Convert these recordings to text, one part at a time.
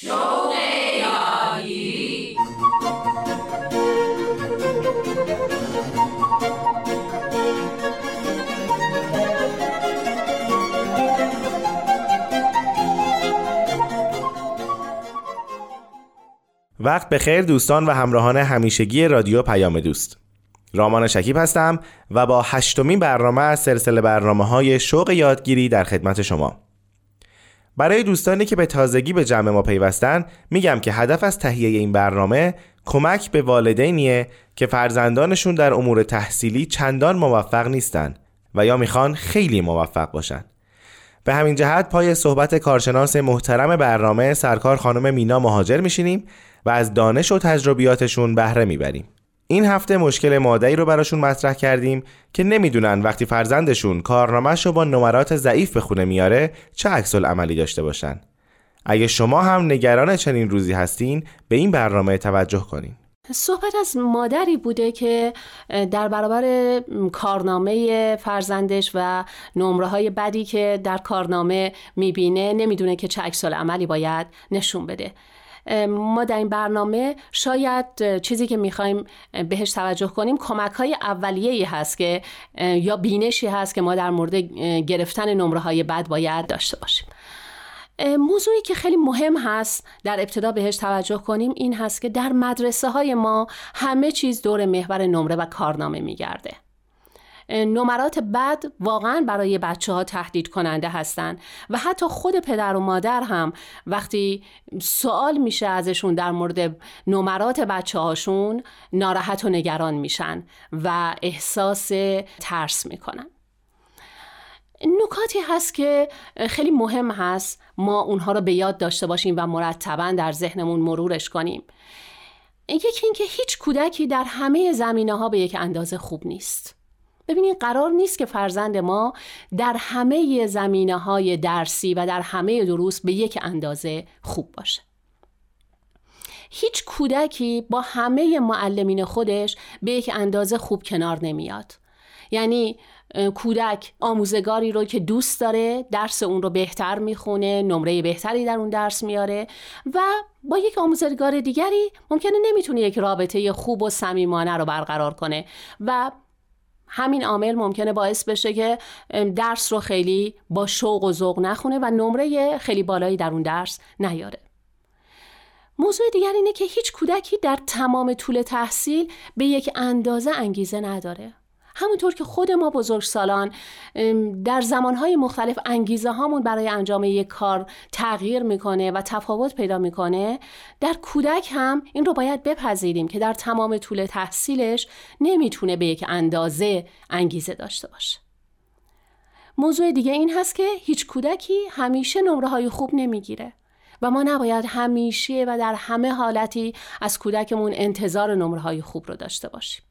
شوق وقت بخیر دوستان و همراهان همیشگی رادیو پیام دوست. رامان شکیب هستم و با هشتمین برنامه از سلسله برنامه های شوق یادگیری در خدمت شما. برای دوستانی که به تازگی به جمع ما پیوستن میگم که هدف از تهیه این برنامه کمک به والدینیه که فرزندانشون در امور تحصیلی چندان موفق نیستن و یا می‌خوان خیلی موفق باشن. به همین جهت پای صحبت کارشناس محترم برنامه سرکار خانم مینا مهاجر میشینیم و از دانش و تجربیاتشون بهره می‌بریم. این هفته مشکل مادری رو براشون مطرح کردیم که نمی‌دونن وقتی فرزندشون کارنامهش رو با نمرات ضعیف به خونه میاره چه عکس عملی داشته باشن. اگه شما هم نگران چنین روزی هستین به این برنامه توجه کنین. صحبت از مادری بوده که در برابر کارنامه فرزندش و نمره های بدی که در کارنامه می‌بینه نمی‌دونه که چه عکس عملی باید نشون بده. ما در این برنامه شاید چیزی که می‌خوایم بهش توجه کنیم کمک های اولیه هست که یا بینشی هست که ما در مورد گرفتن نمره های بد باید داشته باشیم. موضوعی که خیلی مهم هست در ابتدا بهش توجه کنیم این هست که در مدرسه های ما همه چیز دور محور نمره و کارنامه میگرده. نمرات بد واقعا برای بچه ها تهدید کننده هستند و حتی خود پدر و مادر هم وقتی سوال میشه ازشون در مورد نمرات بچه هاشون ناراحت و نگران میشن و احساس ترس می‌کنن. نکاتی هست که خیلی مهم هست ما اونها رو به یاد داشته باشیم و مرتبا در ذهنمون مرورش کنیم. یکی اینکه هیچ کودکی در همه زمینه ها به یک اندازه خوب نیست. ببینید قرار نیست که فرزند ما در همه زمینه های درسی و در همه دروس به یک اندازه خوب باشه. هیچ کودکی با همه معلمین خودش به یک اندازه خوب کنار نمیاد. یعنی کودک آموزگاری رو که دوست داره درس اون رو بهتر می‌خونه نمره بهتری در اون درس میاره و با یک آموزگار دیگری ممکنه نمی‌تونه یک رابطه خوب و صمیمانه رو برقرار کنه و همین عامل ممکنه باعث بشه که درس رو خیلی با شوق و ذوق نخونه و نمره خیلی بالایی در اون درس نیاره. موضوع دیگر اینه که هیچ کودکی در تمام طول تحصیل به یک اندازه انگیزه نداره. همونطور که خود ما بزرگسالان در زمانهای مختلف انگیزه هامون برای انجام یک کار تغییر می‌کنه و تفاوت پیدا می‌کنه در کودک هم این رو باید بپذیریم که در تمام طول تحصیلش نمی‌تونه به یک اندازه انگیزه داشته باشه. موضوع دیگه این هست که هیچ کودکی همیشه نمره های خوب نمی‌گیره و ما نباید همیشه و در همه حالتی از کودکمون انتظار نمره های خوب رو داشته باشیم.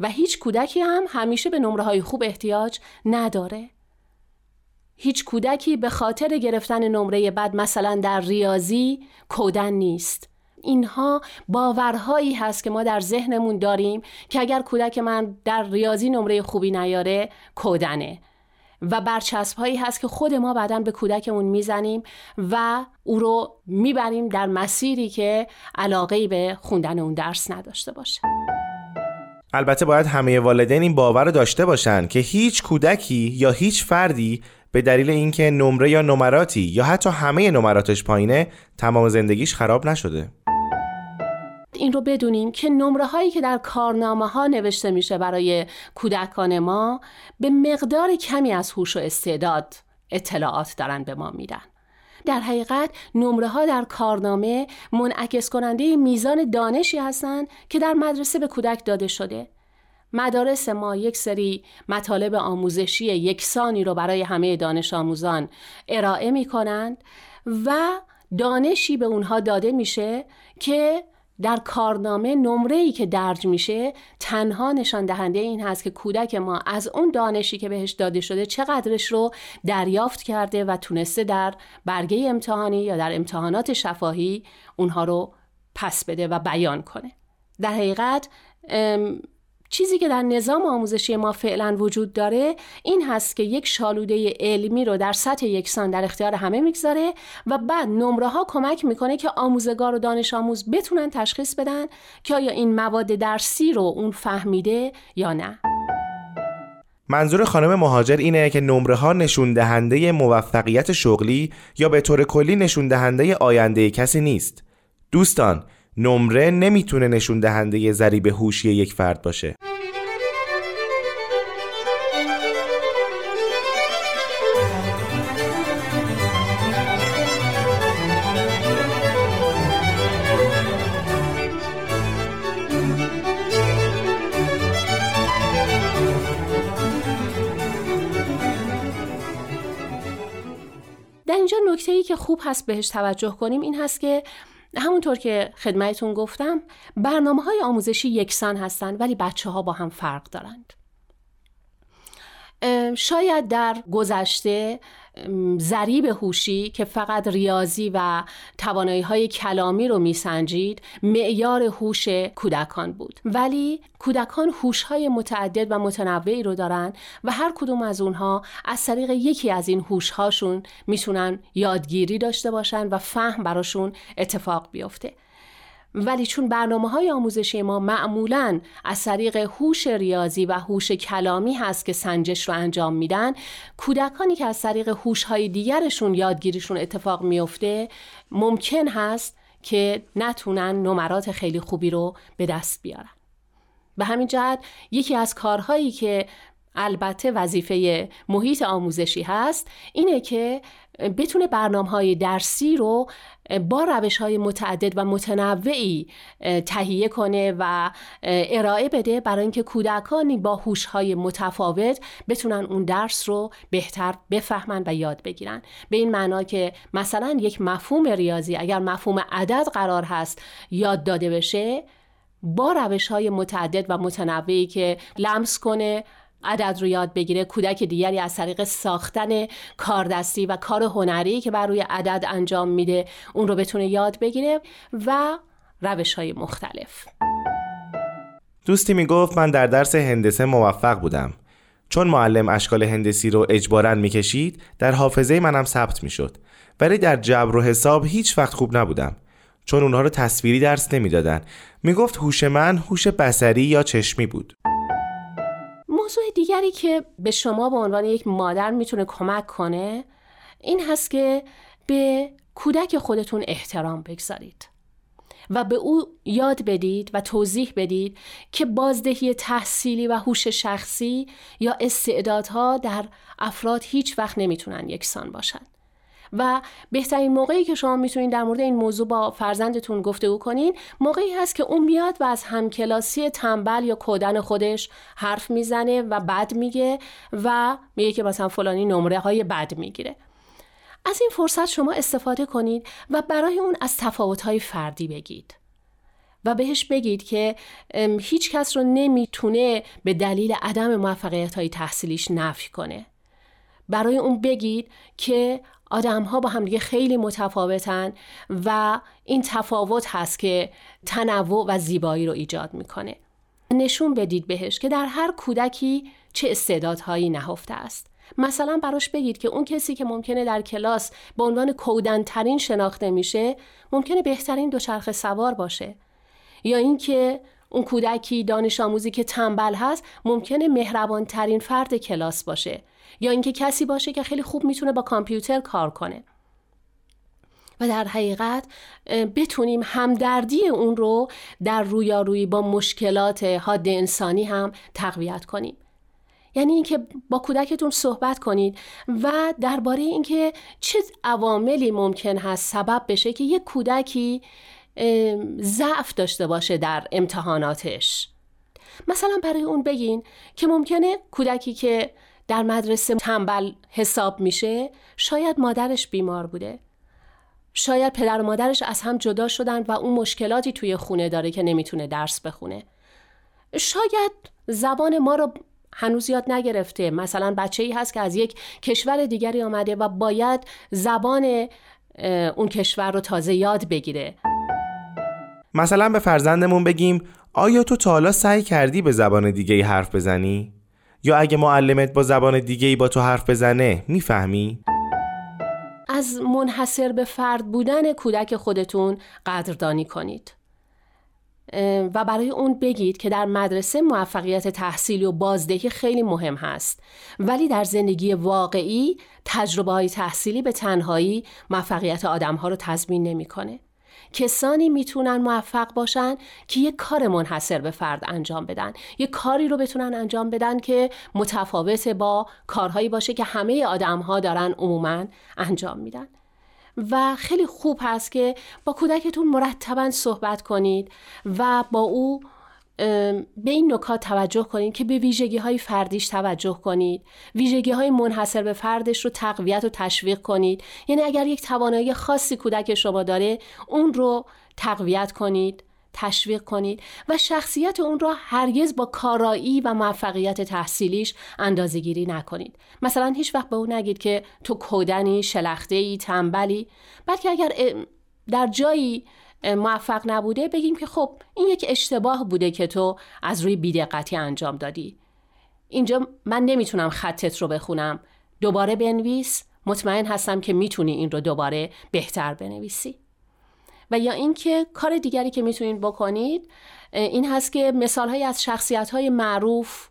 و هیچ کودکی هم همیشه به نمره های خوب احتیاج نداره. هیچ کودکی به خاطر گرفتن نمره بد مثلا در ریاضی کودن نیست. اینها باورهایی هست که ما در ذهنمون داریم که اگر کودک من در ریاضی نمره خوبی نیاره کودنه. و برچسب هایی هست که خود ما بعدا به کودکمون می‌زنیم و او رو می‌بریم در مسیری که علاقه به خوندن اون درس نداشته باشه. البته باید همه والدین این باور رو داشته باشن که هیچ کودکی یا هیچ فردی به دلیل اینکه نمره یا نمراتی یا حتی همه نمراتش پایینه تمام زندگیش خراب نشده. این رو بدونیم که نمره هایی که در کارنامه ها نوشته میشه برای کودکان ما به مقدار کمی از هوش و استعداد اطلاعات دارن به ما میدن. در حقیقت نمره ها در کارنامه منعکس کننده میزان دانشی هستند که در مدرسه به کودک داده شده. مدارس ما یک سری مطالب آموزشی یکسانی رو برای همه دانش آموزان ارائه می کنند و دانشی به اونها داده میشه که در کارنامه نمره ای که درج میشه تنها نشان دهنده این هست که کودک ما از اون دانشی که بهش داده شده چقدرش رو دریافت کرده و تونسته در برگه امتحانی یا در امتحانات شفاهی اونها رو پس بده و بیان کنه. در حقیقت چیزی که در نظام آموزشی ما فعلا وجود داره این هست که یک شالوده علمی رو در سطح یکسان در اختیار همه می‌گذاره و بعد نمره ها کمک می‌کنه که آموزگار و دانش آموز بتونن تشخیص بدن که آیا این مواد درسی رو اون فهمیده یا نه منظور خانم مهاجر اینه که نمره ها نشون دهنده موفقیت شغلی یا به طور کلی نشون دهنده آینده کسی نیست. دوستان، نمره نمی‌تونه نشون دهنده ذریب هوشی یک فرد باشه. در اینجا نکته ای که خوب هست بهش توجه کنیم این هست که همونطور که خدمتون گفتم برنامه های آموزشی یکسان هستند ولی بچه ها با هم فرق دارند. شاید در گذشته ضریب هوشی که فقط ریاضی و توانایی های کلامی رو میسنجید معیار هوش کودکان بود. ولی کودکان هوش های متعدد و متنوعی رو دارن و هر کدوم از اونها از طریق یکی از این هوش هاشون می‌تونن یادگیری داشته باشن و فهم براشون اتفاق بیفته. ولی چون برنامه های آموزشی ما معمولا از طریق هوش ریاضی و هوش کلامی هست که سنجش رو انجام میدن کودکانی که از طریق هوش های دیگرشون یادگیریشون اتفاق میفته ممکن هست که نتونن نمرات خیلی خوبی رو به دست بیارن. به همین جهت یکی از کارهایی که البته وظیفه محیط آموزشی هست اینه که بتونه برنامه های درسی رو با روش های متعدد و متنوعی تهیه کنه و ارائه بده برای اینکه کودکانی با هوش های متفاوت بتونن اون درس رو بهتر بفهمن و یاد بگیرن. به این معنا که مثلا یک مفهوم ریاضی اگر مفهوم عدد قرار هست یاد داده بشه با روش های متعدد و متنوعی که لمس کنه عدد رو یاد بگیره کودک دیگری از طریق ساختن کاردستی و کار هنری که بر روی عدد انجام میده اون رو بتونه یاد بگیره و روش های مختلف. دوستی می‌گفت من در درس هندسه موفق بودم. چون معلم اشکال هندسی رو اجبارا می‌کشید در حافظه منم ثبت می‌شد. ولی در جبر و حساب هیچ وقت خوب نبودم. چون اونها رو تصویری درس نمی‌دادن. می‌گفت هوش من هوش بسری یا چشمی بود. موضوع دیگری که به شما به عنوان یک مادر می‌تونه کمک کنه این هست که به کودک خودتون احترام بگذارید و به او یاد بدید و توضیح بدید که بازدهی تحصیلی و هوش شخصی یا استعدادها در افراد هیچ وقت نمی‌تونن یکسان باشن. و بهترین موقعی که شما می‌تونید در مورد این موضوع با فرزندتون گفتگو کنین موقعی هست که اون میاد و از همکلاسی تنبل یا کودن خودش حرف می‌زنه و بد میگه و میگه که مثلا فلانی نمره های بد می‌گیره. از این فرصت شما استفاده کنید و برای اون از های فردی بگید و بهش بگید که هیچ کس رو نمی‌تونه به دلیل عدم موفقیت های تحصیلیش نفی کنه. برای اون بگید که آدم ها با همدیگه خیلی متفاوتن و این تفاوت هست که تنوع و زیبایی رو ایجاد می‌کنه. نشون بدید بهش که در هر کودکی چه استعدادهایی نهفته است. مثلا براش بگید که اون کسی که ممکنه در کلاس به عنوان کودنترین شناخته میشه ممکنه بهترین دوچرخه سوار باشه. یا اینکه اون کودکی دانش آموزی که تنبل هست ممکنه مهربان ترین فرد کلاس باشه. یا اینکه کسی باشه که خیلی خوب می‌تونه با کامپیوتر کار کنه. و در حقیقت بتونیم همدردی اون رو در رویارویی با مشکلات حاد انسانی هم تقویت کنیم. یعنی اینکه با کودکتون صحبت کنید و درباره اینکه چه عواملی ممکن هست سبب بشه که یک کودکی ضعف داشته باشه در امتحاناتش. مثلا برای اون بگین که ممکنه کودکی که در مدرسه تنبل حساب میشه شاید مادرش بیمار بوده. شاید پدر و مادرش از هم جدا شدن و اون مشکلاتی توی خونه داره که نمی‌تونه درس بخونه. شاید زبان ما رو هنوز یاد نگرفته. مثلا بچه ای هست که از یک کشور دیگری آمده و باید زبان اون کشور رو تازه یاد بگیره. مثلا به فرزندمون بگیم آیا تو تا حالا سعی کردی به زبان دیگه ای حرف بزنی؟ یا اگه معلمت با زبان دیگه ای با تو حرف بزنه می‌فهمی؟ از منحصر به فرد بودن کودک خودتون قدردانی کنید و برای اون بگید که در مدرسه موفقیت تحصیلی و بازدهی خیلی مهم هست ولی در زندگی واقعی تجربه های تحصیلی به تنهایی موفقیت آدم ها رو تضمین نمی‌کنه. کسانی می‌تونن موفق باشن که یک کار منحصر به فرد انجام بدن. یک کاری رو بتونن انجام بدن که متفاوت با کارهایی باشه که همه آدم ها دارن عموما انجام میدن. و خیلی خوب هست که با کودکتون مرتبا صحبت کنید و با او به این نکات توجه کنید که به ویژگی های فردیش توجه کنید. ویژگی های منحصر به فردش رو تقویت و تشویق کنید. یعنی اگر یک توانایی خاصی کودک شما داره اون رو تقویت کنید تشویق کنید و شخصیت اون را هرگز با کارایی و موفقیت تحصیلیش اندازه گیری نکنید. مثلا هیچ وقت به اون نگید که تو کودنی شلخته ای تنبلی. بلکه اگر در جایی موفق نبوده بگیم که خب این یک اشتباه بوده که تو از روی بیدقتی انجام دادی. اینجا من نمی‌تونم خطت رو بخونم. دوباره بنویس. مطمئن هستم که می‌تونی این رو دوباره بهتر بنویسی. و یا اینکه کار دیگری که می‌تونید بکنید این هست که مثال های از شخصیت های معروف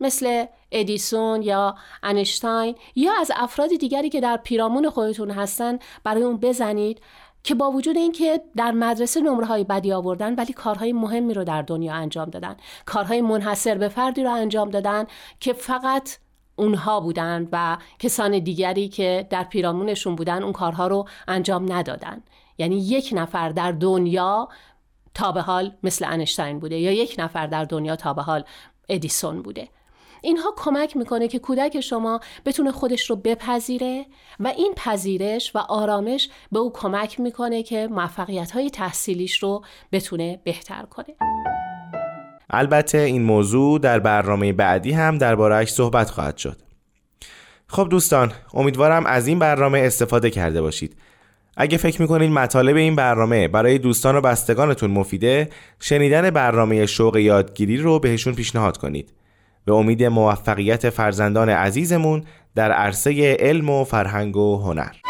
مثل ادیسون یا انشتاین یا از افراد دیگری که در پیرامون خودتون هستن برای اون بزنید. که با وجود اینکه در مدرسه نمره های بدی آوردن ولی کارهای مهمی رو در دنیا انجام دادن. کارهای منحصر به فردی رو انجام دادن که فقط اونها بودن و کسان دیگری که در پیرامونشون بودن اون کارها رو انجام ندادن. یعنی یک نفر در دنیا تا به حال مثل انشتین بوده یا یک نفر در دنیا تا به حال ادیسون بوده. اینها کمک می‌کنه که کودک شما بتونه خودش رو بپذیره و این پذیرش و آرامش به او کمک می‌کنه که موفقیت های تحصیلیش رو بتونه بهتر کنه. البته این موضوع در برنامه بعدی هم دربارهش صحبت خواهد شد. خب دوستان امیدوارم از این برنامه استفاده کرده باشید. اگه فکر می‌کنید مطالب این برنامه برای دوستان و بستگانتون مفیده شنیدن برنامه شوق یادگیری رو بهشون پیشنهاد کنید. به امید موفقیت فرزندان عزیزمون در عرصه علم و فرهنگ و هنر.